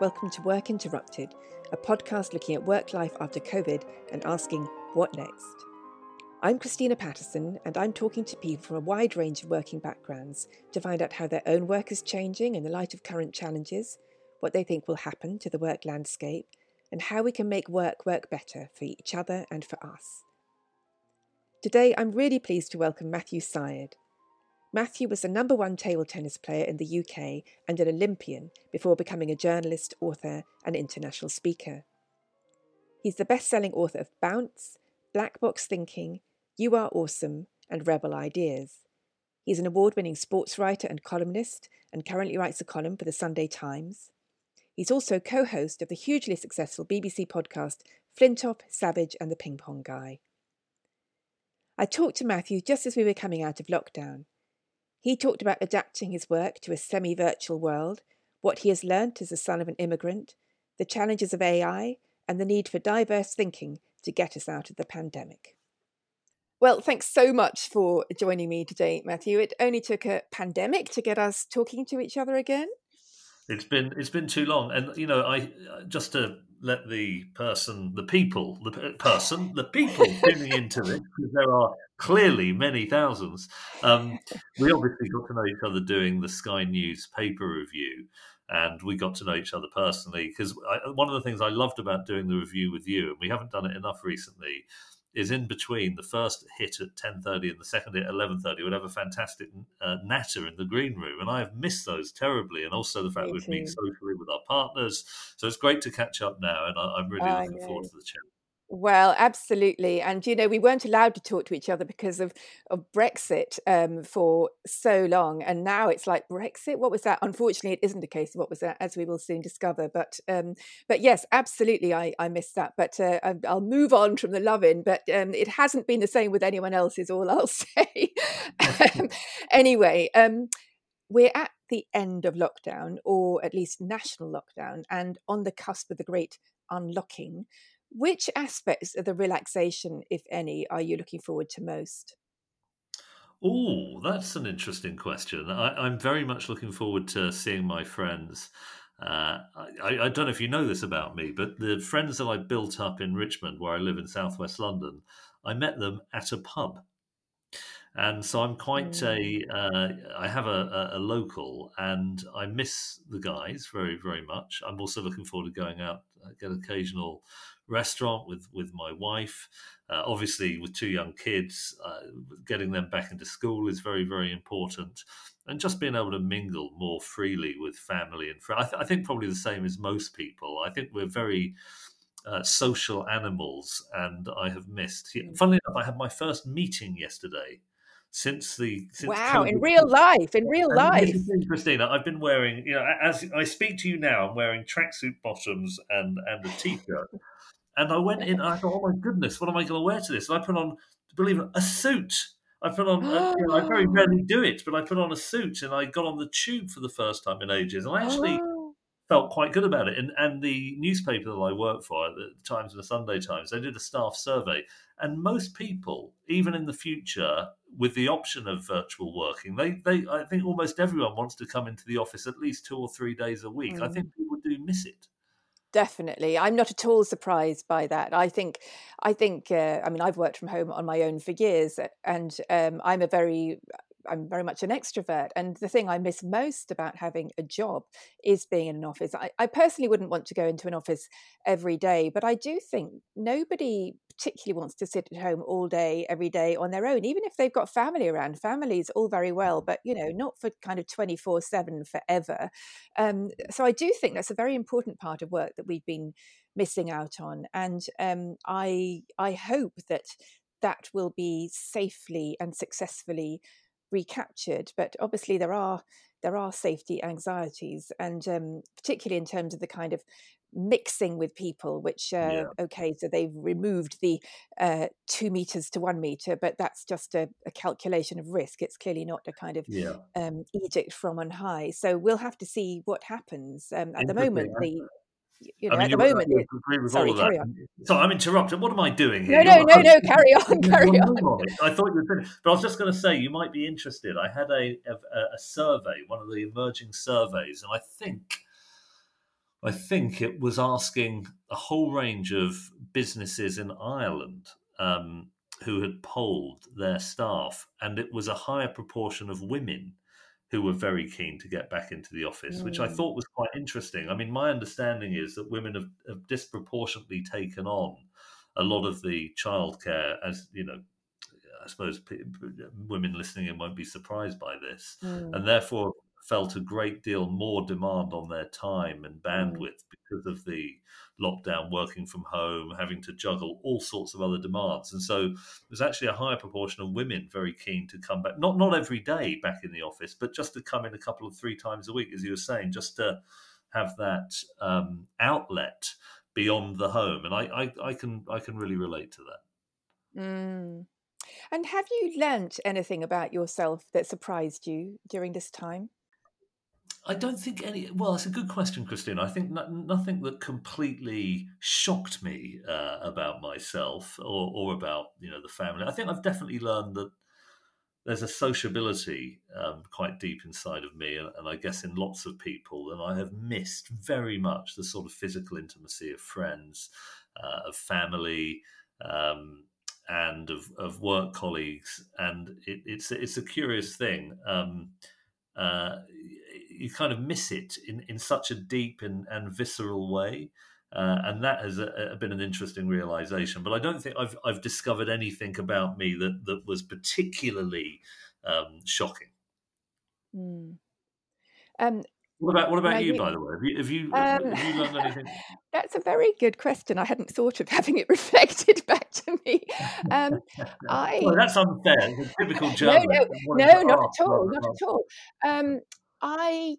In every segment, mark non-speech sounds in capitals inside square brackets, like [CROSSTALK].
welcome to Work Interrupted, a podcast looking at work life after COVID and asking, what next? I'm Christina Patterson, and I'm talking to people from a wide range of working backgrounds to find out how their own work is changing in the light of current challenges, what they think will happen to the work landscape, and how we can make work work better for each other and for us. Today, I'm really pleased to welcome Matthew Syed. Matthew was the number one table tennis player in the UK and an Olympian before becoming a journalist, author, and international speaker. He's the best selling author of Bounce, Black Box Thinking, You Are Awesome, and Rebel Ideas. He's an award winning sports writer and columnist and currently writes a column for the Sunday Times. He's also co host of the hugely successful BBC podcast Flintoff, Savage, and the Ping Pong Guy. I talked to Matthew just as we were coming out of lockdown. He talked about adapting his work to a semi virtual world, what he has learnt as the son of an immigrant, the challenges of AI, and the need for diverse thinking to get us out of the pandemic. Well, thanks so much for joining me today, Matthew. It only took a pandemic to get us talking to each other again. It's been it's been too long, and you know, I just to let the person, the people, the person, the people tuning into this, because there are clearly many thousands. Um, we obviously got to know each other doing the Sky News paper review, and we got to know each other personally. Because one of the things I loved about doing the review with you, and we haven't done it enough recently, is in between the first hit at 10.30 and the second hit at 11.30 would have a fantastic uh, natter in the green room. And i have missed those terribly and also the fact we've been socially with our partners. So it's great to catch up now and I, am really looking forward to the chat well, absolutely. And, you know, we weren't allowed to talk to each other because of, of Brexit um, for so long. And now it's like Brexit. What was that? Unfortunately, it isn't a case of what was that, as we will soon discover. But um, but yes, absolutely, I, I missed that. But uh, I'll move on from the loving. But um, it hasn't been the same with anyone else, is all [LAUGHS] I'll say. Um, [LAUGHS] anyway, um, we're at the end of lockdown, or at least national lockdown, and on the cusp of the great unlocking. Which aspects of the relaxation, if any, are you looking forward to most? Oh, that's an interesting question. I, am very much looking forward to seeing my friends. Uh, I, I, don't know if you know this about me, but the friends that I built up in Richmond, where I live in southwest London, I met them at a pub. And so I'm quite mm. a. Uh, I have a, a, local, and I miss the guys very, very much. I'm also looking forward to going out, uh, get occasional restaurant with with my wife. Uh, obviously, with two young kids, uh, getting them back into school is very very important, and just being able to mingle more freely with family and friends. I, th- I think probably the same as most people. I think we're very uh, social animals, and I have missed. Funnily enough, I had my first meeting yesterday since the since wow COVID. in real life in real life christina i've been wearing you know as i speak to you now i'm wearing tracksuit bottoms and and a t-shirt and I went in and I thought, oh my goodness, what am I going to wear to this? And I put on, believe it, a suit. I put on, a, you know, I very [GASPS] rarely do it, but I put on a suit and I got on the tube for the first time in ages. And I actually oh. Felt quite good about it. And, and the newspaper that I work for, the Times and the Sunday Times, they did a staff survey. And most people, even in the future, with the option of virtual working, they, they I think almost everyone wants to come into the office at least two or three days a week. Mm. I think people do miss it definitely i'm not at all surprised by that i think i think uh, i mean i've worked from home on my own for years and um, i'm a very I'm very much an extrovert. And the thing I miss most about having a job is being in an office. I, I, personally wouldn't want to go into an office every day, but I do think nobody particularly wants to sit at home all day, every day on their own, even if they've got family around. Families all very well, but you know, not for kind of 24 7 forever. Um, so I do think that's a very important part of work that we've been missing out on. And um, I I hope that that will be safely and successfully recaptured. But obviously, there are there are safety anxieties, and um, particularly in terms of the kind of mixing with people which uh, yeah. okay so they've removed the uh, two meters to one meter but that's just a, a calculation of risk it's clearly not a kind of yeah. um, edict from on high so we'll have to see what happens um, at the moment the you know, I mean, at the moment. It, sorry, carry on. So I'm interrupting. What am I doing here? No, no, no, no. Carry on, [LAUGHS] carry on. on. I thought you were finished, but I was just going to say you might be interested. I had a, a, a survey, one of the emerging surveys, and I think I think it was asking a whole range of businesses in Ireland um, who had polled their staff, and it was a higher proportion of women who were very keen to get back into the office, mm. which I mm. thought was quite interesting. I mean, my understanding is that women have, have disproportionately taken on a lot of the childcare, as you know, I suppose women listening in won't be surprised by this, mm. and therefore felt a great deal more demand on their time and mm. bandwidth because of the lockdown, working from home, having to juggle all sorts of other demands. And so there's actually a higher proportion of women very keen to come back, not not every day back in the office, but just to come in a couple of three times a week, as you were saying, just to have that um, outlet beyond the home. And I, I, I, can I can really relate to that. Mm. And have you learnt anything about yourself that surprised you during this time? I don't think any. Well, it's a good question, Christina. I think no, nothing that completely shocked me uh, about myself or, or about you know the family. I think I've definitely learned that there's a sociability um, quite deep inside of me, and, and, I guess in lots of people, and I have missed very much the sort of physical intimacy of friends, uh, of family. Um, and of, of work colleagues, and it, it's it's a curious thing. Um, uh, you kind of miss it in, in such a deep and, and visceral way. Uh, and that has a, a been an interesting realization. But I don't think I've I've discovered anything about me that that was particularly um, shocking. Mm. Um, what about what about you, by the way? Have you have you, um, have you learned anything? [LAUGHS] That's a very good question. I hadn't thought of having it [LAUGHS] reflected back to me. Um, [LAUGHS] I well, that's unfair. It's typical German. No, no, no not at all. Not at all. Um, I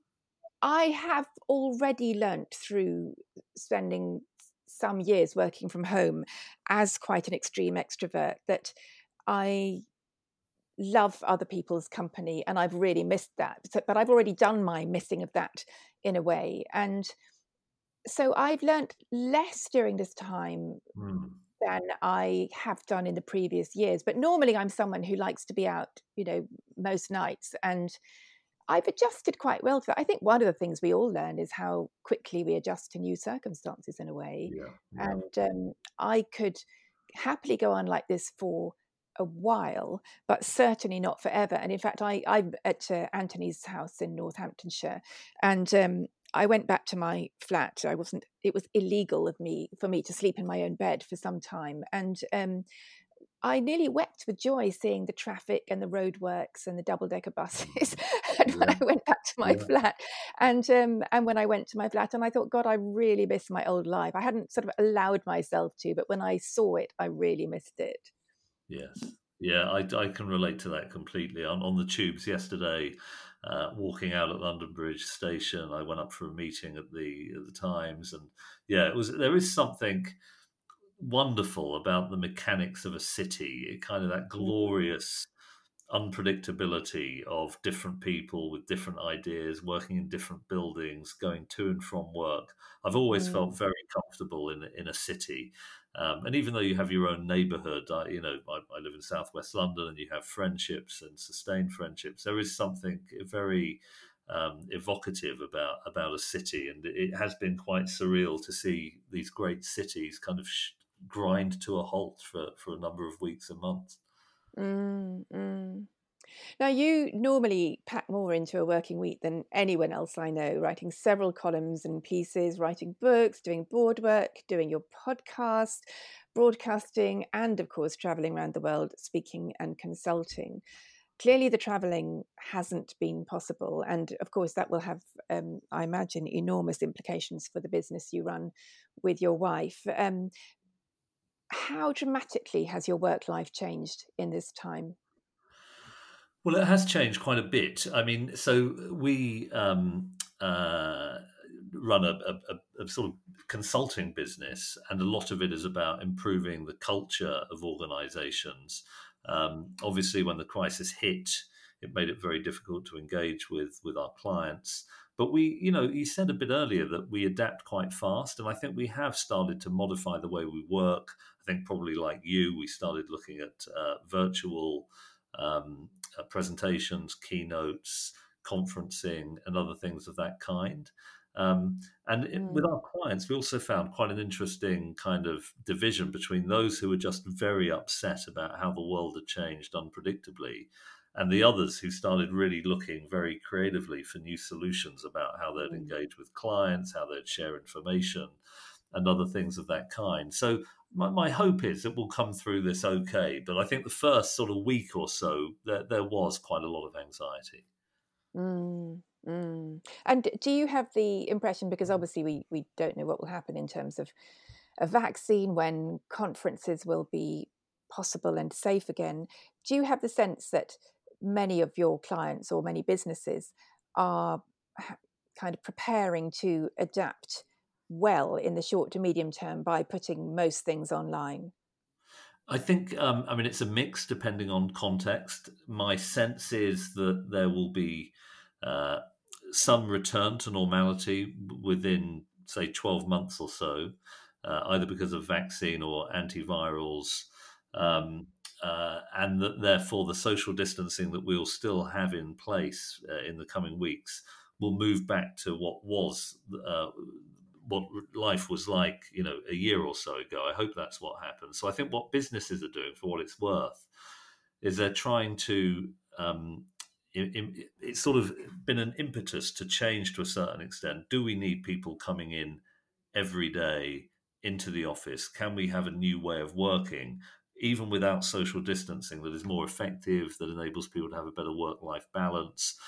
I have already learnt through spending some years working from home as quite an extreme extrovert that I love other people's company and I've really missed that. but I've already done my missing of that in a way. And so I've learnt less during this time mm. than I have done in the previous years. But normally I'm someone who likes to be out, you know, most nights. And I've adjusted quite well to that. I think one of the things we all learn is how quickly we adjust to new circumstances in a way. Yeah, yeah. And um, I could happily go on like this for a while, but certainly not forever. And in fact, I, I'm at uh, Anthony's house in Northamptonshire, and um, I went back to my flat. I wasn't. It was illegal of me for me to sleep in my own bed for some time, and um, I nearly wept with joy seeing the traffic and the roadworks and the double decker buses. [LAUGHS] and when I went back to my yeah. flat, and um, and when I went to my flat, and I thought, God, I really miss my old life. I hadn't sort of allowed myself to, but when I saw it, I really missed it. Yes. Yeah, I, I can relate to that completely. I'm on the tubes yesterday, uh, walking out at London Bridge Station. I went up for a meeting at the at the Times, and yeah, it was there is something wonderful about the mechanics of a city. It kind of that glorious unpredictability of different people with different ideas, working in different buildings, going to and from work. I've always mm. felt very comfortable in in a city, um, and even though you have your own neighbourhood, I, you know, I, I, live in southwest London, and you have friendships and sustained friendships. There is something very um, evocative about about a city, and it has been quite surreal to see these great cities kind of sh- grind to a halt for for a number of weeks and months. Mm, mm. Now, you normally pack more into a working week than anyone else I know, writing several columns and pieces, writing books, doing board work, doing your podcast, broadcasting, and of course, traveling around the world speaking and consulting. Clearly, the traveling hasn't been possible. And of course, that will have, um, I imagine, enormous implications for the business you run with your wife. Um, how dramatically has your work life changed in this time? Well, it has changed quite a bit. I mean, so we um, uh, run a, a, a, sort of consulting business, and a lot of it is about improving the culture of organizations. Um, obviously, when the crisis hit, it made it very difficult to engage with with our clients. But we, you know, you said a bit earlier that we adapt quite fast, and I think we have started to modify the way we work. I think probably like you, we started looking at uh, virtual um, uh, presentations, keynotes, conferencing, and other things of that kind. Um, and mm. with our clients, we also found quite an interesting kind of division between those who were just very upset about how the world had changed unpredictably, and the others who started really looking very creatively for new solutions about how they'd mm. engage with clients, how they'd share information, and other things of that kind. So my, my hope is it will come through this okay. But I think the first sort of week or so, there, there was quite a lot of anxiety. Mm, mm. And do you have the impression, because obviously we, we don't know what will happen in terms of a vaccine when conferences will be possible and safe again, do you have the sense that many of your clients or many businesses are kind of preparing to adapt well in the short to medium term by putting most things online? I think, um, I mean, it's a mix depending on context. My sense is that there will be uh, some return to normality within, say, 12 months or so, uh, either because of vaccine or antivirals. Um, uh, and that therefore the social distancing that we'll still have in place uh, in the coming weeks will move back to what was uh, what life was like, you know, a year or so ago. I hope that's what happens. So I think what businesses are doing, for what it's worth, is they're trying to. Um, it, it, it's sort of been an impetus to change to a certain extent. Do we need people coming in every day into the office? Can we have a new way of working, even without social distancing, that is more effective, that enables people to have a better work life balance?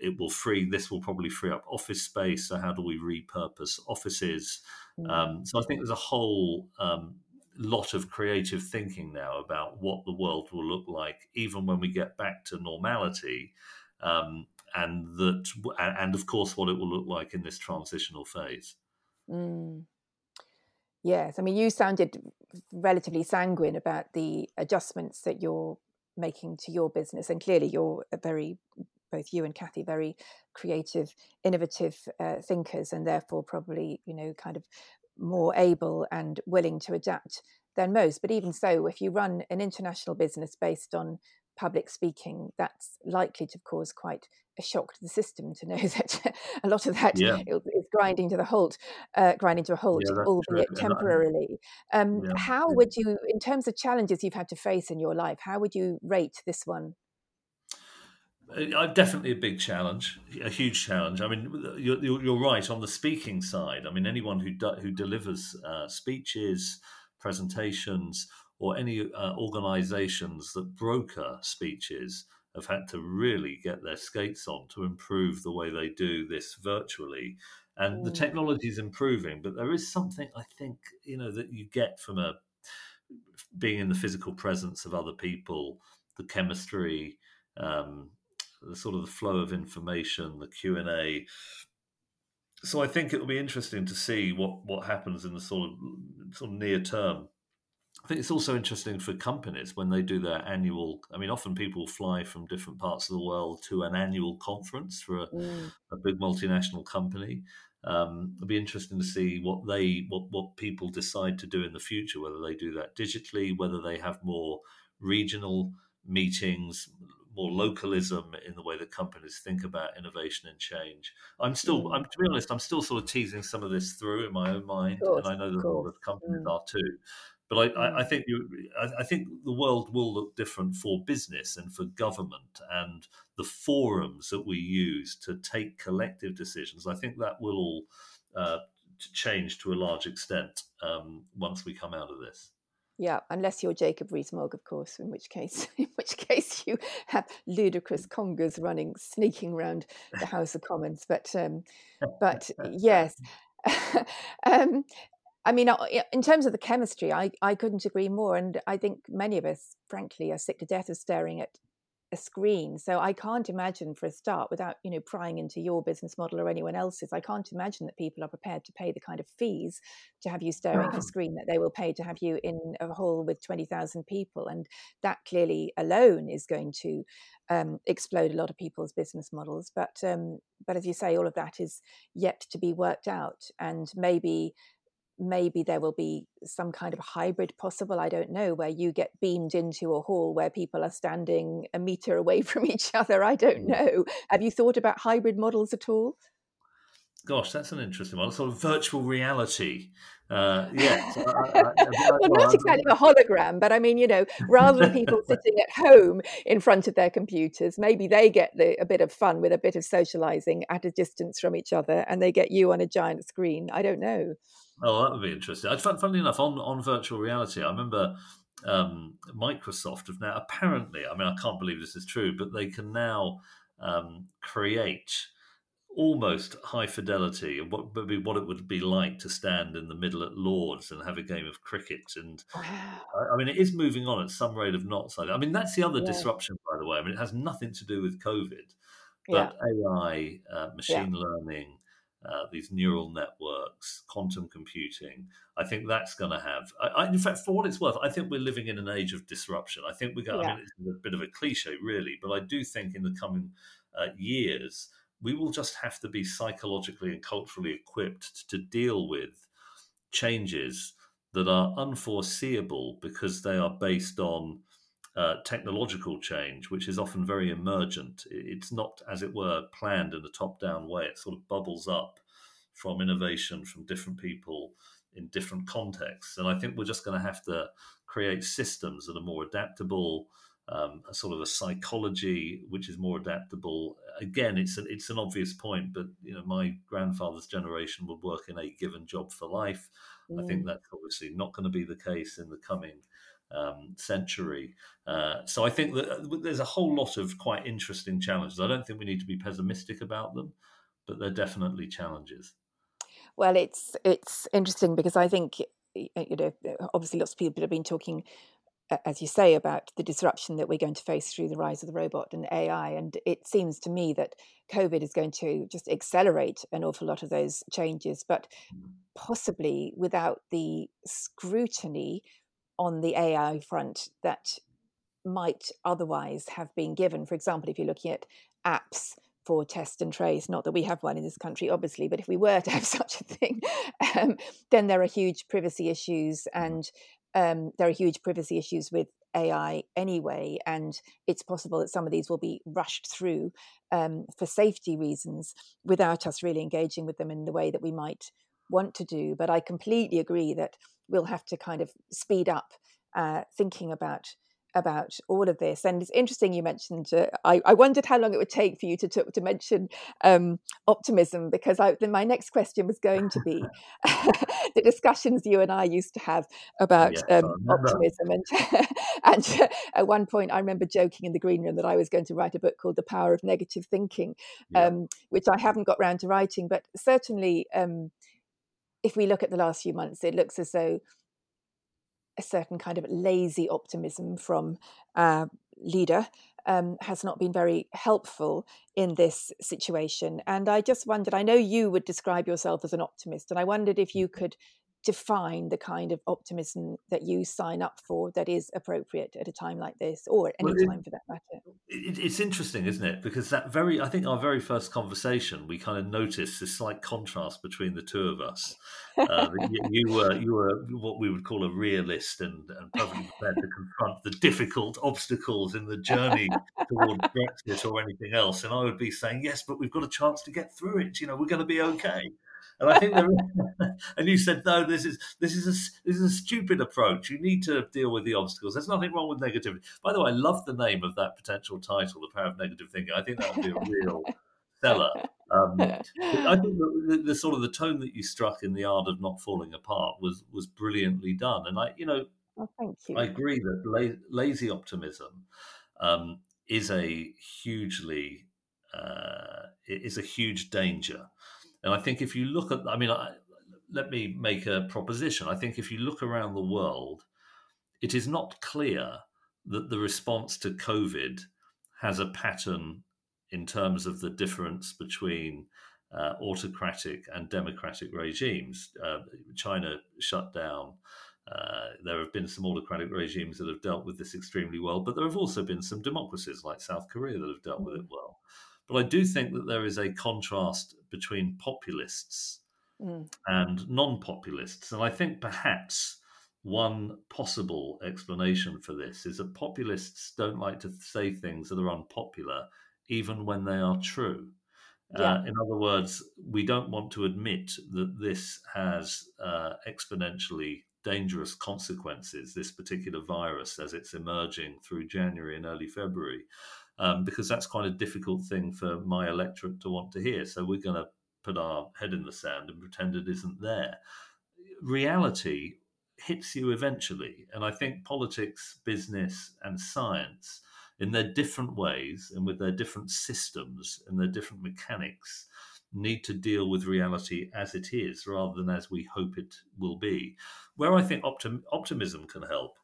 It will free this will probably free up office space so how do we repurpose offices mm. um, so i think there's a whole um, lot of creative thinking now about what the world will look like even when we get back to normality um, and that and of course what it will look like in this transitional phase mm. yes i mean you sounded relatively sanguine about the adjustments that you're making to your business and clearly you're a very both you and Kathy very creative, innovative uh, thinkers, and therefore probably you know kind of more able and willing to adapt than most. But even so, if you run an international business based on public speaking, that's likely to cause quite a shock to the system to know [LAUGHS] that a lot of that yeah. is grinding to the halt, uh, grinding to a halt, yeah, albeit true. temporarily. Um, yeah. How would you, in terms of challenges you've had to face in your life, how would you rate this one? Uh, definitely a big challenge, a huge challenge. I mean, you're, you're right on the speaking side. I mean, anyone who do, who delivers uh, speeches, presentations, or any uh, organisations that broker speeches have had to really get their skates on to improve the way they do this virtually. And mm. the technology is improving, but there is something I think you know that you get from a being in the physical presence of other people, the chemistry. Um, the sort of the flow of information, the Q and A. So I think it will be interesting to see what what happens in the sort of sort of near term. I think it's also interesting for companies when they do their annual. I mean, often people fly from different parts of the world to an annual conference for a, mm. a big multinational company. Um, it'll be interesting to see what they what what people decide to do in the future. Whether they do that digitally, whether they have more regional meetings, more localism in the way that companies think about innovation and change. I'm still, mm. I'm to be honest, I'm still sort of teasing some of this through in my own mind, course, and I know that a lot of companies mm. are too. But I, I, I mm. think you, I, I, think the world will look different for business and for government and the forums that we use to take collective decisions. I think that will all uh, change to a large extent um, once we come out of this. Yeah, unless you're Jacob Rees-Mogg, of course, in which case, [LAUGHS] in which case you have ludicrous congas running, sneaking around the House of Commons. But, um, but [LAUGHS] yes, [LAUGHS] um, I mean, in terms of the chemistry, I, I couldn't agree more. And I think many of us, frankly, are sick to death of staring at a screen. So I can't imagine for a start, without you know prying into your business model or anyone else's, I can't imagine that people are prepared to pay the kind of fees to have you staring at a screen that they will pay to have you in a hall with twenty thousand people, and that clearly alone is going to um, explode a lot of people's business models. But um, but as you say, all of that is yet to be worked out, and maybe maybe there will be some kind of hybrid possible i don't know where you get beamed into a hall where people are standing a meter away [LAUGHS] from each other i don't mm. know have you thought about hybrid models at all Gosh, that's an interesting one. Sort of virtual reality. Uh, [LAUGHS] yes. I, I, I, well, not exactly a [LAUGHS] hologram, but I mean, you know, rather than people sitting at home in front of their computers, maybe they get the, a bit of fun with a bit of socializing at a distance from each other, and they get you on a giant screen. I don't know. Oh, that would be interesting. Funnily enough, on on virtual reality, I remember um, Microsoft have now apparently. I mean, I can't believe this is true, but they can now um, create almost high fidelity and what would be what it would be like to stand in the middle at Lords and have a game of cricket. And. I, I, mean, it is moving on at some rate of knots. I mean, that's the other yeah. disruption, by the way. I mean, it has nothing to do with COVID, but yeah. AI, uh, machine yeah. learning, uh, these neural networks, quantum computing. I think that's going to have. I, I, in fact, for what it's worth, I think we're living in an age of disruption. I think we're going. I mean, it's a bit of a cliche, really, but I do think in the coming uh, years we will just have to be psychologically and culturally equipped to deal with changes that are unforeseeable because they are based on uh, technological change, which is often very emergent. It's not, as it were, planned in a top down way. It sort of bubbles up from innovation from different people in different contexts. And I think we're just going to have to create systems that are more adaptable, um, a sort of a psychology which is more adaptable. Again, it's an, it's an obvious point, but you know, my grandfather's generation would work in a given job for life. Mm. I think mm. that's obviously not going to be the case in the coming um, century. Uh, so I think that uh, there's a whole lot of quite interesting challenges. I don't think we need to be pessimistic about them, but they're definitely challenges. Well, it's it's interesting because I think you know obviously lots of people have been talking as you say, about the disruption that we're going to face through the rise of the robot and AI. And it seems to me that COVID is going to just accelerate an awful lot of those changes, but possibly without the scrutiny on the AI front that might otherwise have been given. For example, if you're looking at apps for test and trace, not that we have one in this country, obviously, but if we were [LAUGHS] to have such a thing, um, then there are huge privacy issues and um, there are huge privacy issues with AI anyway, and it's possible that some of these will be rushed through um, for safety reasons without us really engaging with them in the way that we might want to do. But I completely agree that we'll have to kind of speed up uh, thinking about about all of this. And it's interesting you mentioned. Uh, I, I, wondered how long it would take for you to to, to mention um, optimism because I, then my next question was going to be [LAUGHS] [LAUGHS] the discussions you and I used to have about yes, um, optimism. And [LAUGHS] and at one point, I remember joking in the green room that I was going to write a book called The Power of Negative Thinking, yeah. um, which I haven't got round to writing. But certainly, um, if we look at the last few months, it looks as though a certain kind of lazy optimism from a leader um, has not been very helpful in this situation. And I just wondered, I know you would describe yourself as an optimist, and I wondered if you mm-hmm. could define the kind of optimism that you sign up for that is appropriate at a time like this or at any well, it, time for that matter. it, it's interesting isn't it? Because that very i think our very first conversation we kind of noticed this slight contrast between the two of us. Uh, you, you, were you were what we would call a realist and, and perfectly prepared to confront the difficult obstacles in the journey towards [LAUGHS] brexit or anything else. And i would be saying yes but we've got a chance to get through it. You know we're going to be okay and I think there is, [LAUGHS] and you said no, this is this is a this is a stupid approach. You need to deal with the obstacles. There's nothing wrong with negativity. By the way, I love the name of that potential title, "The Power of Negative Thinking." I think that would be a real [LAUGHS] seller. Um, [LAUGHS] I think the, the, the, sort of the tone that you struck in the art of not falling apart was was brilliantly done. And I, you know, oh, thank you. I agree that la- lazy optimism um, is a hugely uh, is a huge danger. And I think if you look at, I mean, I, let me make a proposition. I think if you look around the world, it is not clear that the response to COVID has a pattern in terms of the difference between uh, autocratic and democratic regimes. Uh, China shut down. Uh, there have been some autocratic regimes that have dealt with this extremely well, but there have also been some democracies like South Korea that have dealt with it well. But I do think that there is a contrast between populists mm. and non populists. And I think perhaps one possible explanation for this is that populists don't like to say things that are unpopular, even when they are true. Yeah. Uh, in other words, we don't want to admit that this has uh, exponentially dangerous consequences, this particular virus, as it's emerging through January and early February, um, because that's quite a difficult thing for my electorate to want to hear. So we're going to put our head in the sand and pretend it isn't there. Reality hits you eventually. And I think politics, business, and science, in their different ways and with their different systems and their different mechanics, need to deal with reality as it is rather than as we hope it will be. Where I think optim- optimism can help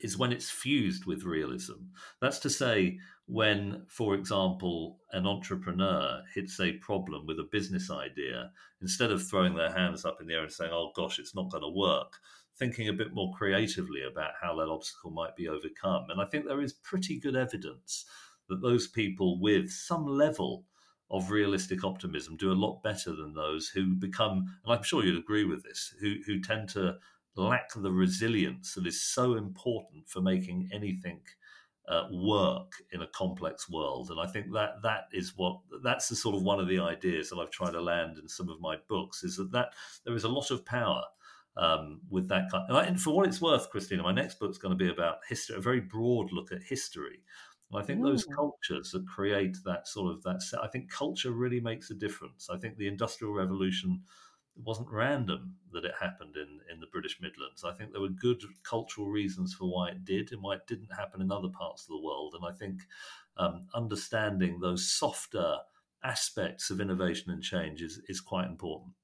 is when it's fused with realism. That's to say, when, for example, an entrepreneur hits a problem with a business idea, instead of throwing their hands up in the air and saying, oh gosh, it's not going to work, thinking a bit more creatively about how that obstacle might be overcome. And I think there is pretty good evidence that those people with some level of realistic optimism do a lot better than those who become, and I'm sure you'd agree with this, who, who tend to lack the resilience that is so important for making anything uh, work in a complex world. And I think that that is what that's the sort of one of the ideas that I've tried to land in some of my books is that, that there is a lot of power um, with that kind. And for what it's worth, Christina, my next book's going to be about history, a very broad look at history. And I think mm. those cultures that create that sort of that. I think culture really makes a difference. I think the Industrial Revolution it wasn't random that it happened in, in the British Midlands. I think there were good cultural reasons for why it did and why it didn't happen in other parts of the world. And I think um, understanding those softer aspects of innovation and change is, is quite important.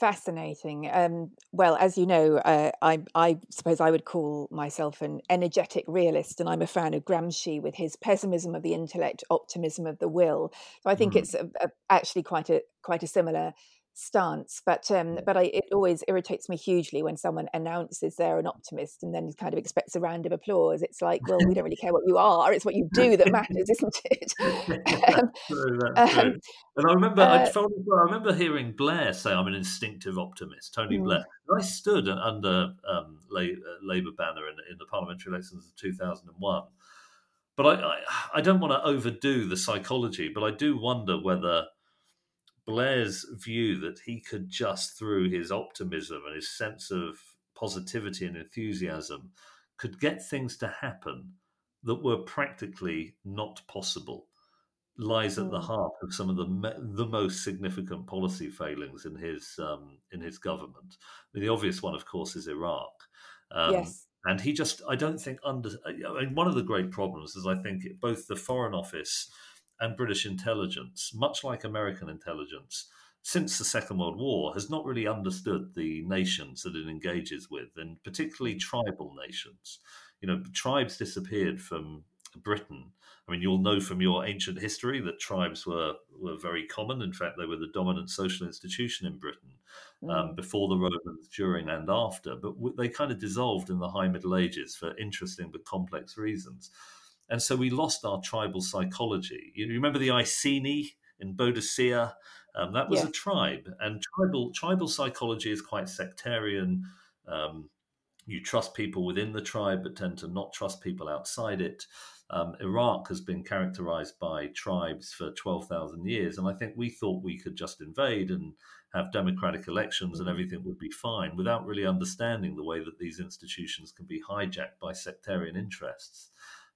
Fascinating. Um, well, as you know, uh, I, I suppose I would call myself an energetic realist, and I'm a fan of Gramsci with his pessimism of the intellect, optimism of the will. So I think mm. it's a, a, actually quite a quite a similar stance but um but I, it always irritates me hugely when someone announces they're an optimist and then kind of expects a round of applause. It's like well we don't really care what you are it's what you [LAUGHS] do that matters isn't it? [LAUGHS] Um, true, um, and i remember uh, I, felt, I remember hearing blair say i'm an instinctive optimist tony mm. blair. And i stood under um, uh, labour banner in, in the parliamentary elections of 2001 but I, I, I don't want to overdo the psychology but i do wonder whether Blair's view that he could just through his optimism and his sense of positivity and enthusiasm could get things to happen that were practically not possible lies at the hmm. heart of some of the the most significant policy failings in his um, in his government. I mean, the obvious one, of course, is Iraq. Um, yes. And he just, I don't think under. I mean, one of the great problems is I think both the Foreign Office and British intelligence, much like American intelligence, since the Second World War, has not really understood the nations that it engages with, and particularly tribal nations. You know, tribes disappeared from Britain. I mean, you'll know from your ancient history that tribes were, were very common. In fact, they were the dominant social institution in Britain um, mm. before the Romans, during and after. But they kind of dissolved in the High Middle Ages for interesting but complex reasons. And so we lost our tribal psychology. You remember the Iceni in Boadicea? Um, that was yeah. a tribe, and tribal tribal psychology is quite sectarian. Um, you trust people within the tribe, but tend to not trust people outside it. Um, Iraq has been characterized by tribes for 12,000 years. And I think we thought we could just invade and have democratic elections and mm-hmm. everything would be fine without really understanding the way that these institutions can be hijacked by sectarian interests.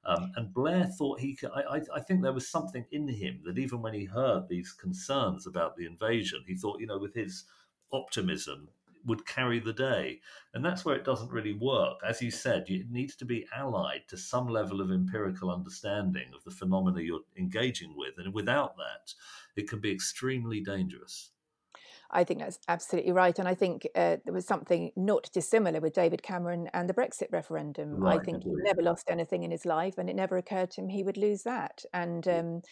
Um, and Blair thought he could, I, I, think there was something in him that even when he heard these concerns about the invasion, he thought, you know, with his optimism, would carry the day. And that's where it doesn't really work. As you said, it needs to be allied to some level of empirical understanding of the phenomena you're engaging with. And without that, it can be extremely dangerous. I think that's absolutely right. And I think uh, there was something not dissimilar with David Cameron and the Brexit referendum. Right, I think he never lost anything in his life, and it never occurred to him he would lose that. And um,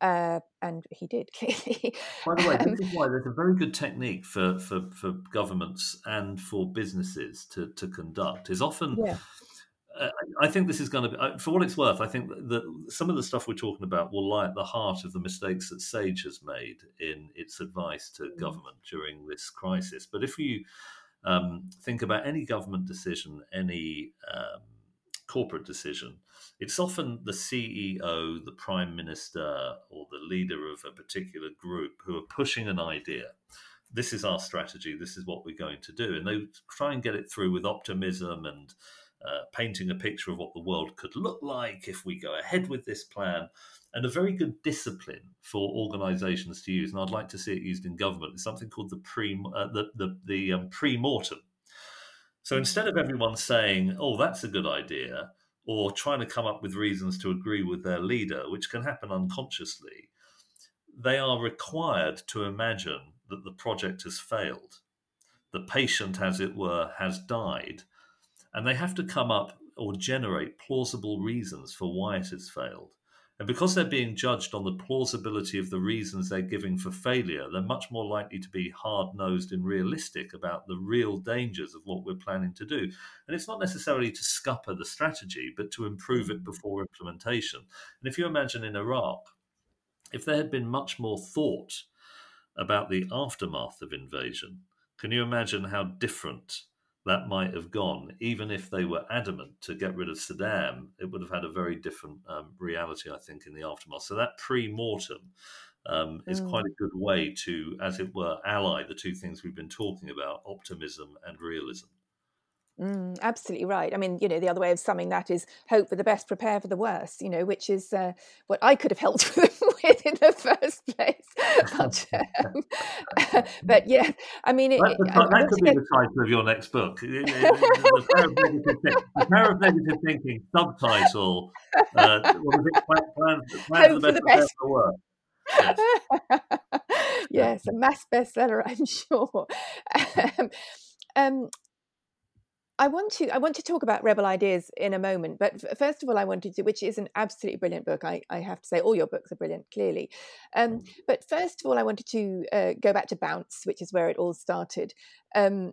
uh, and he did [LAUGHS] clearly. By the way, this is why there's a very good technique for, for, for governments and for businesses to, to conduct. Is often yeah. I think this is going to be, for what it's worth, I think that some of the stuff we're talking about will lie at the heart of the mistakes that Sage has made in its advice to mm. government during this crisis. But if you um, think about any government decision, any um, corporate decision, it's often the CEO, the prime minister, or the leader of a particular group who are pushing an idea. This is our strategy. This is what we're going to do. And they try and get it through with optimism and uh, painting a picture of what the world could look like if we go ahead with this plan. And a very good discipline for organisations to use, and I'd like to see it used in government, is something called the pre uh, the the, the um, pre mortem. So instead of everyone saying, "Oh, that's a good idea," or trying to come up with reasons to agree with their leader, which can happen unconsciously, they are required to imagine that the project has failed. The patient, as it were, has died, and they have to come up or generate plausible reasons for why it has failed. And because they're being judged on the plausibility of the reasons they're giving for failure, they're much more likely to be hard nosed and realistic about the real dangers of what we're planning to do. And it's not necessarily to scupper the strategy, but to improve it mm. before implementation. And if you imagine in Iraq, if there had been much more thought about the aftermath of invasion, can you imagine how different that might have gone. Even if they were adamant to get rid of Saddam, it would have had a very different um, reality, I think, in the aftermath. So that pre mortem um, is mm. quite a good way to, as it were, ally the two things we've been talking about optimism and realism. Mm, absolutely right. I mean, you know, the other way of summing that is hope for the best, prepare for the worst. You know, which is uh, what I could have helped them [LAUGHS] with in the first place. [LAUGHS] But, um, [LAUGHS] but yeah, I mean, it, that, I, that could be the title of your next book: the, the, power, of negative, thinking. Subtitle: uh, What is it? Plan, plan, plan for the best, prepare for the worst. Yes. yes, a mass bestseller, I'm sure. Um, um, I want to I want to talk about Rebel Ideas in a moment, but first of all, I wanted to, which is an absolutely brilliant book. I, I have to say, all your books are brilliant, clearly. Um, but first of all, I wanted to uh, go back to Bounce, which is where it all started, um,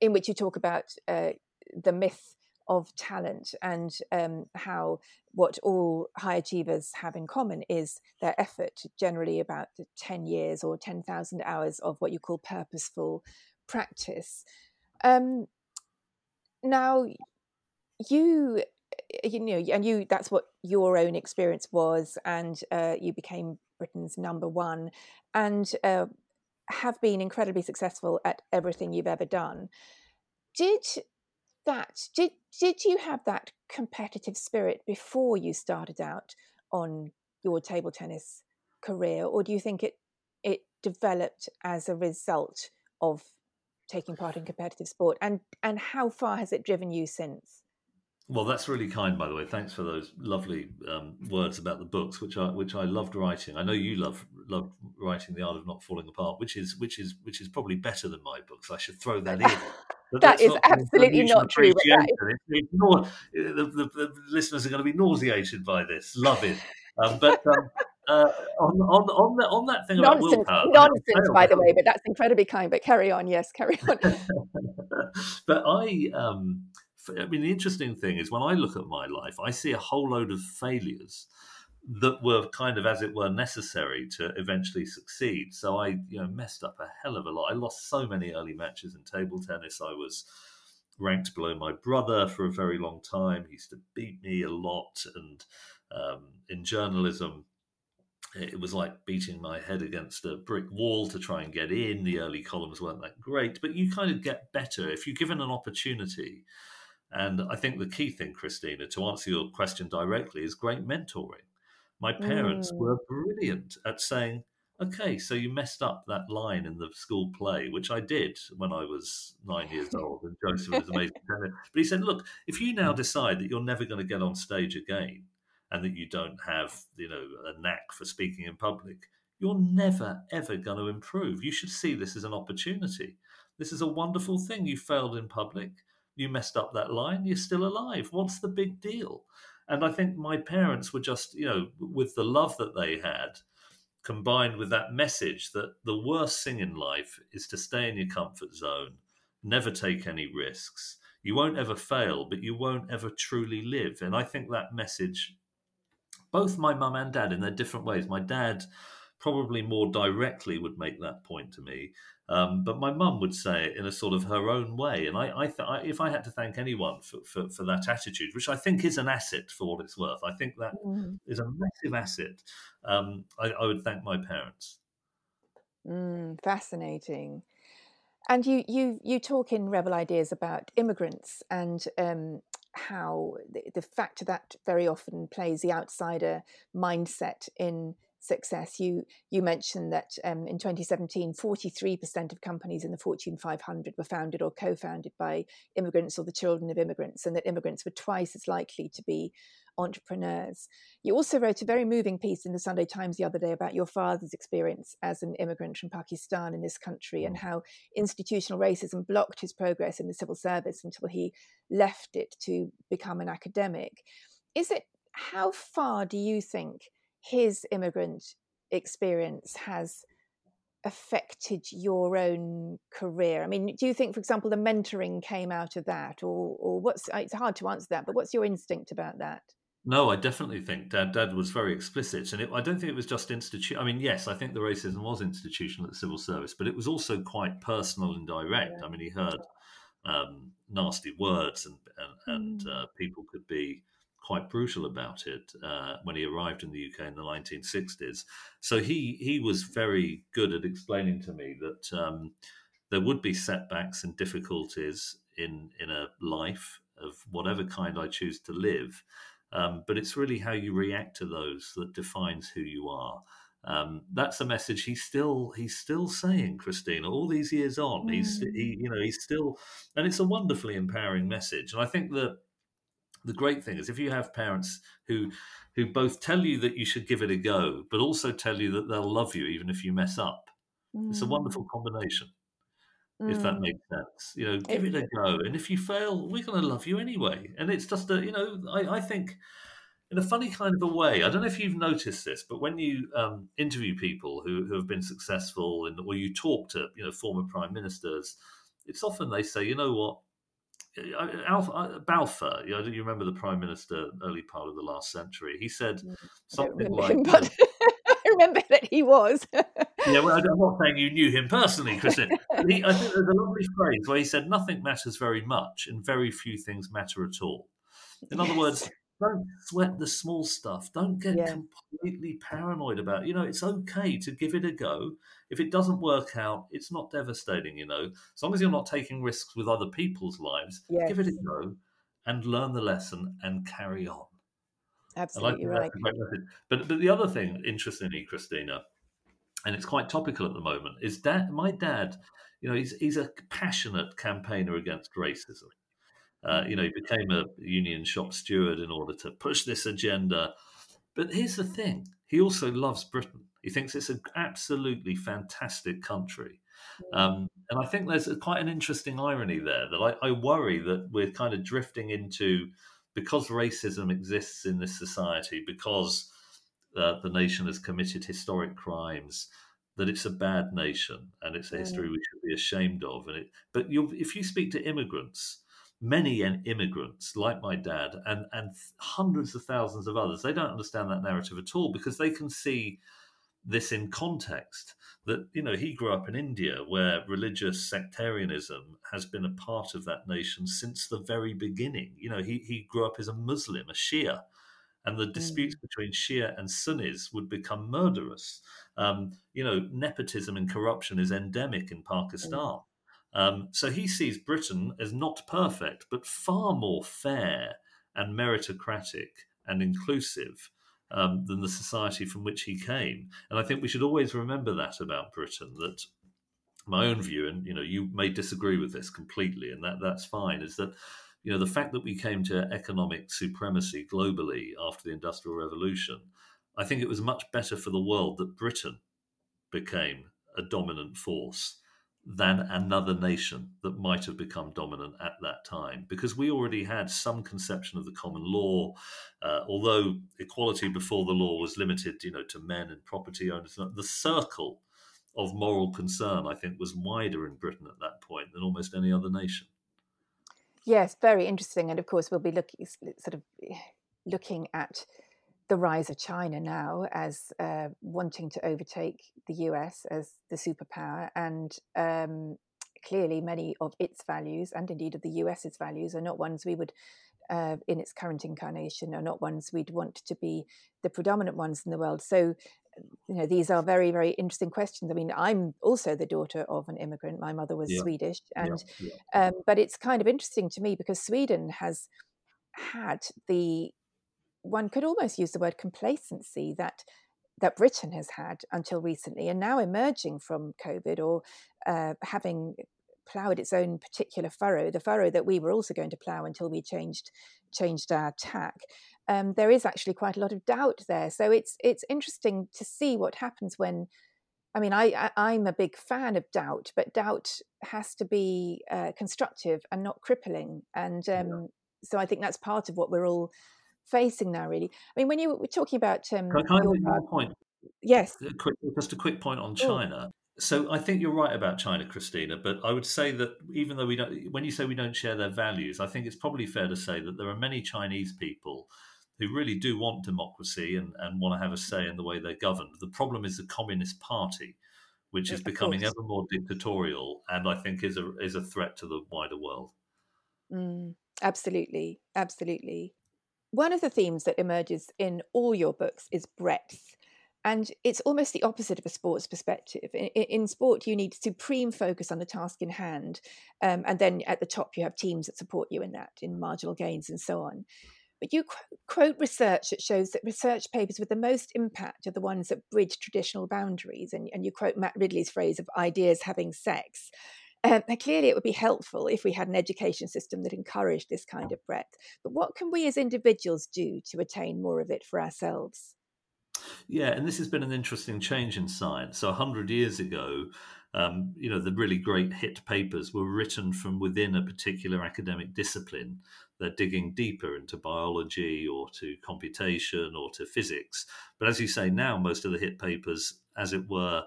in which you talk about uh, the myth of talent and um, how what all high achievers have in common is their effort, generally about ten years or ten thousand hours of what you call purposeful practice. Um, now you you know and you that's what your own experience was and uh, you became britain's number one and uh, have been incredibly successful at everything you've ever done. Did that did did you have that competitive spirit before you started out on your table tennis career or do you think it it developed as a result of taking part in competitive sport and and how far has it driven you since well that's really kind by the way thanks for those lovely um, words about the books which i which i loved writing i know you love love writing the art of not falling apart which is which is which is probably better than my books i should throw that in [LAUGHS] but that is absolutely not true. That is... the, the, the, listeners are going to be nauseated by this. Love it. Um, but um, uh, on, on, on, the, on that thing nonsense, about willpower. Nonsense, by the way, but that's incredibly kind. But carry on, yes, carry on. [LAUGHS] but I, um, I mean, the interesting thing is when I look at my life, I see a whole load of failures that were kind of, as it were, necessary to eventually succeed. So I, you know, messed up a hell of a lot. I lost so many early matches in table tennis. I was ranked below my brother for a very long time. He used to beat me a lot, and um, in journalism, it was like beating my head against a brick wall to try and get in. The early columns weren't that great, but you kind of get better if you're given an opportunity. And I think the key thing, Christina, to answer your question directly, is great mentoring. My parents mm. were brilliant at saying, okay, so you messed up that line in the school play, which I did when I was nine years old, and Joseph was amazing. [LAUGHS] but he said, look, if you now decide that you're never going to get on stage again, and that you don't have, you know, a knack for speaking in public, you're never ever going to improve. You should see this as an opportunity. This is a wonderful thing. You failed in public. You messed up that line. You're still alive. What's the big deal? And I think my parents were just, you know, with the love that they had, combined with that message that the worst thing in life is to stay in your comfort zone, never take any risks. You won't ever fail, but you won't ever truly live. And I think that message both my mum and dad in their different ways. My dad probably more directly would make that point to me. Um, but my mum would say it in a sort of her own way. And I, I, th- I if I had to thank anyone for, for, for, that attitude, which I think is an asset for what it's worth, I think that mm. is a massive asset. Um, I, I, would thank my parents. Mm, fascinating. And you, you, you talk in Rebel Ideas about immigrants and um, how the, the fact that very often plays the outsider mindset in success. You you mentioned that um, in 2017, 43% of companies in the Fortune 500 were founded or co-founded by immigrants or the children of immigrants, and that immigrants were twice as likely to be entrepreneurs. You also wrote a very moving piece in the Sunday Times the other day about your father's experience as an immigrant from Pakistan in this country and mm. how institutional racism blocked his progress in the civil service until he left it to become an academic. Is it how far do you think his immigrant experience has affected your own career? I mean, do you think, for example, the mentoring came out of that, or, or what's? It's hard to answer that, but what's your instinct about that? No, I definitely think Dad. Dad was very explicit, and it, I don't think it was just institute. I mean, yes, I think the racism was institutional at the civil service, but it was also quite personal and direct. Yeah. I mean, he heard um, nasty words, and and, and mm. uh, people could be quite brutal about it uh, when he arrived in the UK in the 1960s. So he he was very good at explaining to me that um, there would be setbacks and difficulties in in a life of whatever kind I choose to live, um, but it's really how you react to those that defines who you are. Um, that's a message he's still he's still saying, Christina. All these years on, mm. he's he, you know he's still, and it's a wonderfully empowering message. And I think that the great thing is if you have parents who who both tell you that you should give it a go, but also tell you that they'll love you even if you mess up. Mm. It's a wonderful mm. combination. If that mm. makes sense. You know, give it, it a go, and if you fail, we're going to love you anyway. And it's just a, you know, I, I, think in a funny kind of a way. I don't know if you've noticed this, but when you um, interview people who, who have been successful, and or you talk to you know former prime ministers, it's often they say, you know what, uh, Balfour, you, know, you remember the Prime Minister early part of the last century? He said mm, something like. Him, but That he was. yeah, well, [LAUGHS] I'm not saying you knew him personally, Christian. He, I think there's a lovely phrase where he said, Nothing matters very much, and very few things matter at all. In yes. other words, don't sweat the small stuff. Don't get yeah. completely paranoid about it. You know, it's okay to give it a go. If it doesn't work out, it's not devastating, you know. As long as you're not taking risks with other people's lives, yes. give it a go and learn the lesson and carry on. Absolutely right. But but the other thing, interestingly, Christina, and it's quite topical at the moment, is that my dad, you know, he's he's a passionate campaigner against racism. Uh, you know, he became a union shop steward in order to push this agenda. But here's the thing he also loves Britain. He thinks it's an absolutely fantastic country. Um, and I think there's a, quite an interesting irony there that I, I worry that we're kind of drifting into because racism exists in this society, because uh, the nation has committed historic crimes, that it's a bad nation and it's a history we should be ashamed of. And it, but if you speak to immigrants, many immigrants like my dad and and hundreds of thousands of others they don't understand that narrative at all because they can see this in context that you know he grew up in India where religious sectarianism has been a part of that nation since the very beginning you know he he grew up as a muslim a shia and the disputes mm. between Shia and Sunnis would become murderous. Um, you know, nepotism and corruption is endemic in Pakistan. Mm. Um, so he sees Britain as not perfect, but far more fair and meritocratic and inclusive um, than the society from which he came. And I think we should always remember that about Britain. That my own view, and you know, you may disagree with this completely, and that that's fine. Is that you know the fact that we came to economic supremacy globally after the Industrial Revolution. I think it was much better for the world that Britain became a dominant force than another nation that might have become dominant at that time. Because we already had some conception of the common law uh, although equality before the law was limited you know to men and property owners the circle of moral concern i think was wider in britain at that point than almost any other nation. Yes very interesting. And of course we'll be looking sort of looking at the rise of China now as uh, wanting to overtake the US as the superpower, and um, clearly many of its values, and indeed of the US's values, are not ones we would, uh, in its current incarnation, are not ones we'd want to be the predominant ones in the world. So, you know, these are very, very interesting questions. I mean, I'm also the daughter of an immigrant. My mother was yeah. Swedish, and yeah. Yeah. Um, but it's kind of interesting to me because Sweden has had the one could almost use the word complacency that that Britain has had until recently, and now emerging from COVID or uh, having ploughed its own particular furrow, the furrow that we were also going to plough until we changed changed our tack. Um, there is actually quite a lot of doubt there. So it's it's interesting to see what happens when. I mean, I, I am a big fan of doubt, but doubt has to be uh, constructive and not crippling. And um, yeah. so I think that's part of what we're all facing now, really. I mean, when you were talking about um, can I, can your, I point? Yes. A quick, just a quick point on China. So I think you're right about China, Christina. But I would say that even though we don't, when you say we don't share their values, I think it's probably fair to say that there are many Chinese people who really do want democracy and, and want to have a say in the way they're governed. The problem is the Communist Party, which is becoming ever more dictatorial, and I think is a is a threat to the wider world. Mm, absolutely, absolutely one of the themes that emerges in all your books is breadth. And it's almost the opposite of a sports perspective. In, in sport, you need supreme focus on the task in hand. Um, and then at the top, you have teams that support you in that, in marginal gains and so on. But you qu- quote research that shows that research papers with the most impact are the ones that bridge traditional boundaries. And, and you quote Matt Ridley's phrase of ideas having sex. Um, clearly, it would be helpful if we had an education system that encouraged this kind of breadth. But what can we as individuals do to attain more of it for ourselves? Yeah, and this has been an interesting change in science. So, 100 years ago, um, you know, the really great hit papers were written from within a particular academic discipline. They're digging deeper into biology or to computation or to physics. But as you say, now most of the hit papers, as it were,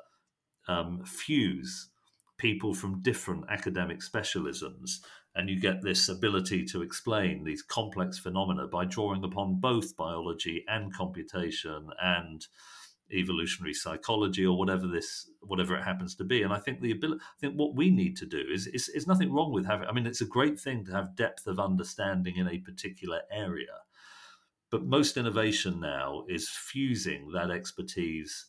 um, fuse people from different academic specialisms and you get this ability to explain these complex phenomena by drawing upon both biology and computation and evolutionary psychology or whatever this whatever it happens to be. And i think the ability i think what we need to do is, is is nothing wrong with having i mean it's a great thing to have depth of understanding in a particular area but most innovation now is fusing that expertise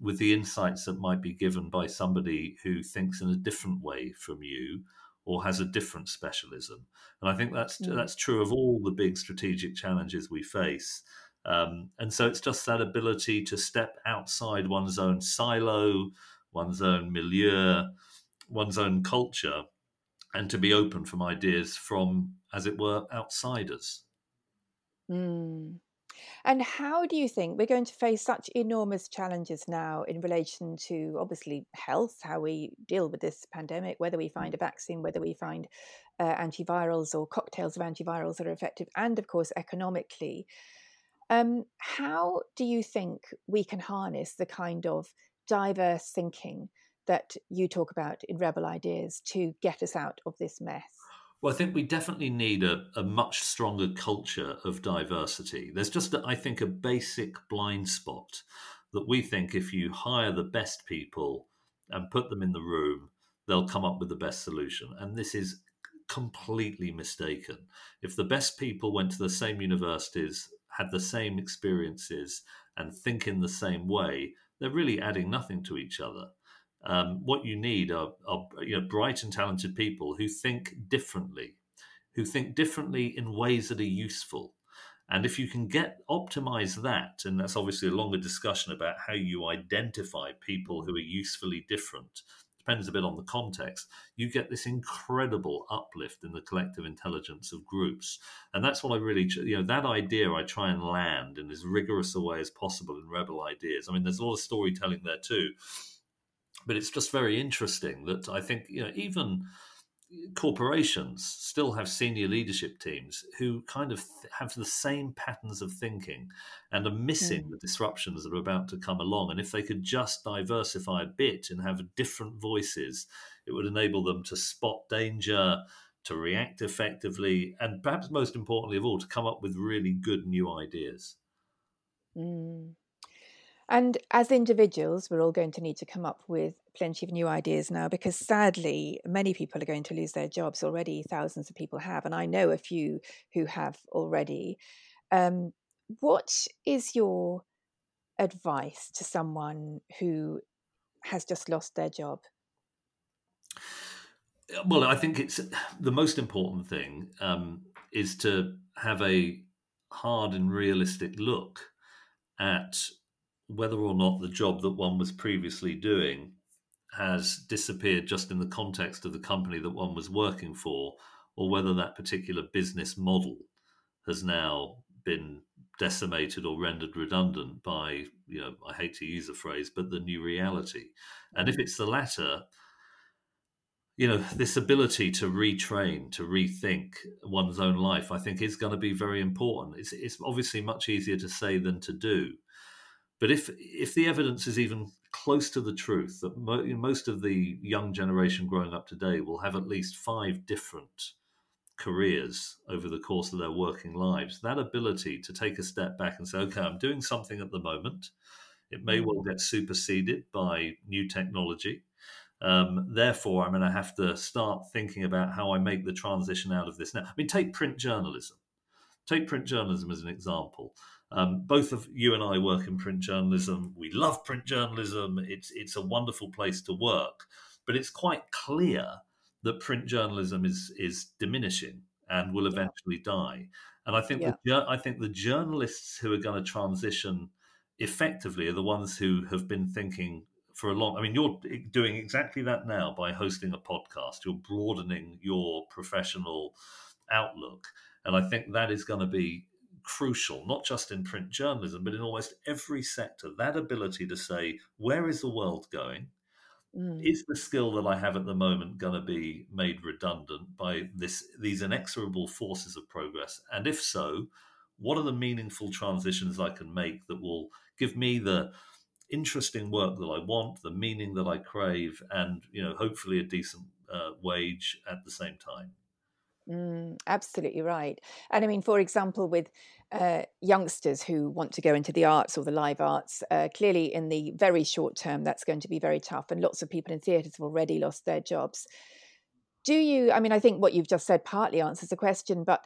with the insights that might be given by somebody who thinks in a different way from you or has a different specialism. And I think that's mm. that's true of all the big strategic challenges we face. Um, and so it's just that ability to step outside one's own silo, one's own milieu, one's own culture, and to be open from ideas from, as it were, outsiders. Mm. And how do you think we're going to face such enormous challenges now in relation to obviously health, how we deal with this pandemic, whether we find mm. a vaccine, whether we find uh, antivirals or cocktails of antivirals that are effective, and of course, economically? Um, how do you think we can harness the kind of diverse thinking that you talk about in Rebel Ideas to get us out of this mess? Well, I think we definitely need a, a much stronger culture of diversity. There's just, I think, a basic blind spot that we think if you hire the best people and put them in the room, they'll come up with the best solution. And this is completely mistaken. If the best people went to the same universities, had the same experiences, and think in the same way, they're really adding nothing to each other. Um, what you need are, are you know, bright and talented people who think differently, who think differently in ways that are useful. And if you can get optimize that, and that's obviously a longer discussion about how you identify people who are usefully different, depends a bit on the context, you get this incredible uplift in the collective intelligence of groups. And that's what I really, you know, that idea I try and land in as rigorous a way as possible in Rebel Ideas. I mean, there's a lot of storytelling there too but it's just very interesting that I think you know even corporations still have senior leadership teams who kind of th- have the same patterns of thinking and are missing mm. the disruptions that are about to come along. And if they could just diversify a bit and have different voices, it would enable them to spot danger, to react effectively, and perhaps most importantly of all, to come up with really good new ideas. Mm. And as individuals, we're all going to need to come up with plenty of new ideas now because sadly, many people are going to lose their jobs already. Thousands of people have, and I know a few who have already. Um, what is your advice to someone who has just lost their job? Well, I think it's [SIGHS] the most important thing um, is to have a hard and realistic look at whether or not the job that one was previously doing has disappeared just in the context of the company that one was working for, or whether that particular business model has now been decimated or rendered redundant by, you know, I hate to use the phrase, but the new reality. And if it's the latter, you know, this ability to retrain, to rethink one's own life, I think is going to be very important. It's, it's obviously much easier to say than to do. But if if the evidence is even close to the truth that mo- most of the young generation growing up today will have at least five different careers over the course of their working lives, that ability to take a step back and say, okay, I'm doing something at the moment. It may well get superseded by new technology. Um, therefore, I'm going to have to start thinking about how I make the transition out of this now. I mean, take print journalism. Take print journalism as an example. Um, both of you and I work in print journalism. We love print journalism. It's it's a wonderful place to work, but it's quite clear that print journalism is is diminishing and will eventually die. And I think yeah. the, I think the journalists who are going to transition effectively are the ones who have been thinking for a long. I mean, you're doing exactly that now by hosting a podcast. You're broadening your professional outlook, and I think that is going to be crucial, not just in print journalism, but in almost every sector. That ability to say, where is the world going? Mm. Is the skill that I have at the moment going to be made redundant by this these inexorable forces of progress? And if so, what are the meaningful transitions I can make that will give me the interesting work that I want, the meaning that I crave, and you know, hopefully a decent uh, wage at the same time. Mm, absolutely right. And I mean, for example, with uh, youngsters who want to go into the arts or the live arts, uh, clearly in the very short term, that's going to be very tough. And lots of people in theatres have already lost their jobs. Do you, I mean, I think what you've just said partly answers the question, but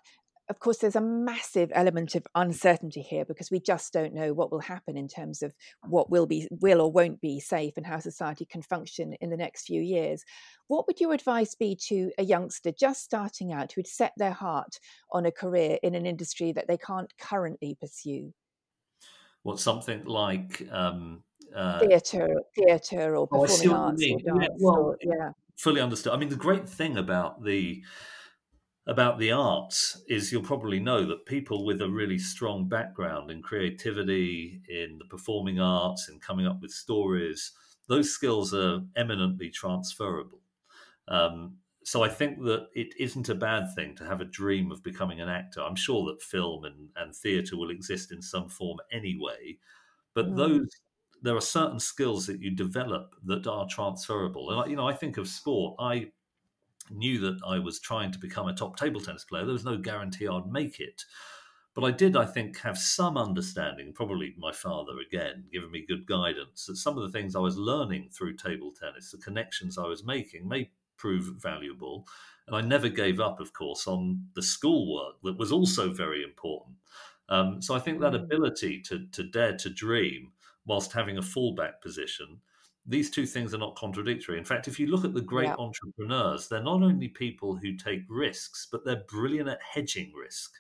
of course, there's a massive element of uncertainty here because we just don't know what will happen in terms of what will be, will or won't be safe and how society can function in the next few years. What would your advice be to a youngster just starting out who'd set their heart on a career in an industry that they can't currently pursue? What something like um, uh, theatre, theatre, or oh, performing oh, arts, or dance, yeah, well, or, yeah. Fully understood. I mean, the great thing about the about the arts is you'll probably know that people with a really strong background in creativity, in the performing arts, in coming up with stories, those skills are eminently transferable. Um, so I think that it isn't a bad thing to have a dream of becoming an actor. I'm sure that film and, and theatre will exist in some form anyway, but mm. those there are certain skills that you develop that are transferable. And you know, I think of sport. I knew that I was trying to become a top table tennis player. There was no guarantee I'd make it. But I did, I think, have some understanding, probably my father again, giving me good guidance, that some of the things I was learning through table tennis, the connections I was making, may prove valuable. And I never gave up, of course, on the schoolwork that was also very important. Um, so I think that mm. ability to, to dare to dream whilst having a fallback position these two things are not contradictory. In fact, if you look at the great yeah. entrepreneurs, they're not only people who take risks, but they're brilliant at hedging risk.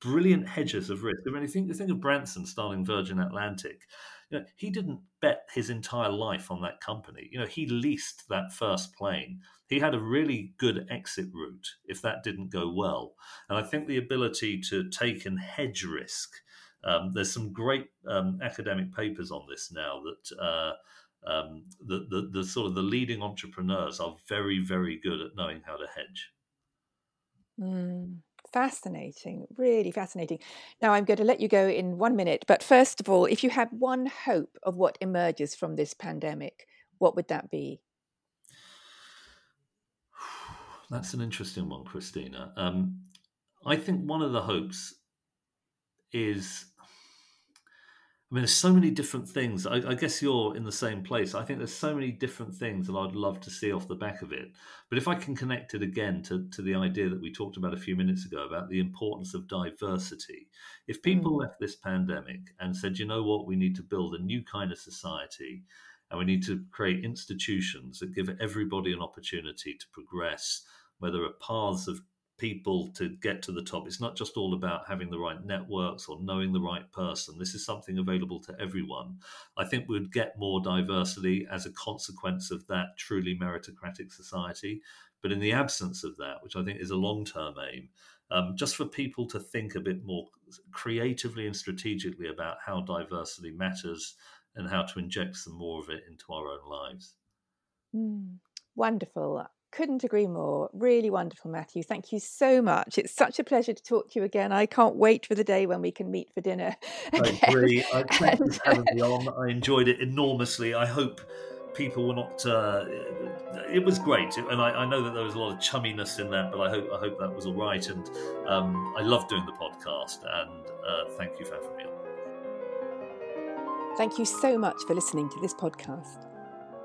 Brilliant hedgers of risk. I mean, you think, you think of Branson starting Virgin Atlantic. You know, he didn't bet his entire life on that company. You know, he leased that first plane. He had a really good exit route if that didn't go well. And I think the ability to take and hedge risk. Um, there's some great um, academic papers on this now that. Uh, um, the, the, the sort of the leading entrepreneurs are very, very good at knowing how to hedge. Mm, fascinating, really fascinating. Now, I'm going to let you go in one minute, but first of all, if you had one hope of what emerges from this pandemic, what would that be? [SIGHS] That's an interesting one, Christina. Um, I think one of the hopes is I mean, there's so many different things. I, I, guess you're in the same place. I think there's so many different things that I'd love to see off the back of it. But if I can connect it again to, to the idea that we talked about a few minutes ago about the importance of diversity, if people mm. left this pandemic and said, you know what, we need to build a new kind of society and we need to create institutions that give everybody an opportunity to progress, where there are paths of people to get to the top. It's not just all about having the right networks or knowing the right person. This is something available to everyone. I think we'd get more diversity as a consequence of that truly meritocratic society. But in the absence of that, which I think is a long term aim, um, just for people to think a bit more creatively and strategically about how diversity matters and how to inject some more of it into our own lives. Mm, wonderful couldn't agree more. Really wonderful, Matthew. Thank you so much. It's such a pleasure to talk to you again. I can't wait for the day when we can meet for dinner. [LAUGHS] Again. I agree. I [LAUGHS] thank you for having me on. I enjoyed it enormously. I hope people were not. Uh, it was great, and I, I, know that there was a lot of chumminess in that, but I hope I hope that was all right. And um, I love doing the podcast, and uh, thank you for having me on. Thank you so much for listening to this podcast.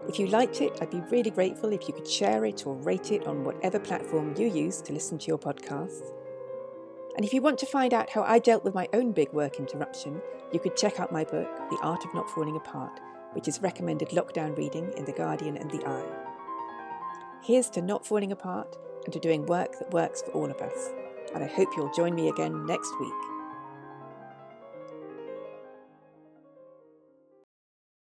If you liked it, I'd be really grateful if you could share it or rate it on whatever platform you use to listen to your podcasts. And if you want to find out how I dealt with my own big work interruption, you could check out my book, The Art of Not Falling Apart, which is recommended lockdown reading in The Guardian and The i. Here's to not falling apart and to doing work that works for all of us. And I hope you'll join me again next week.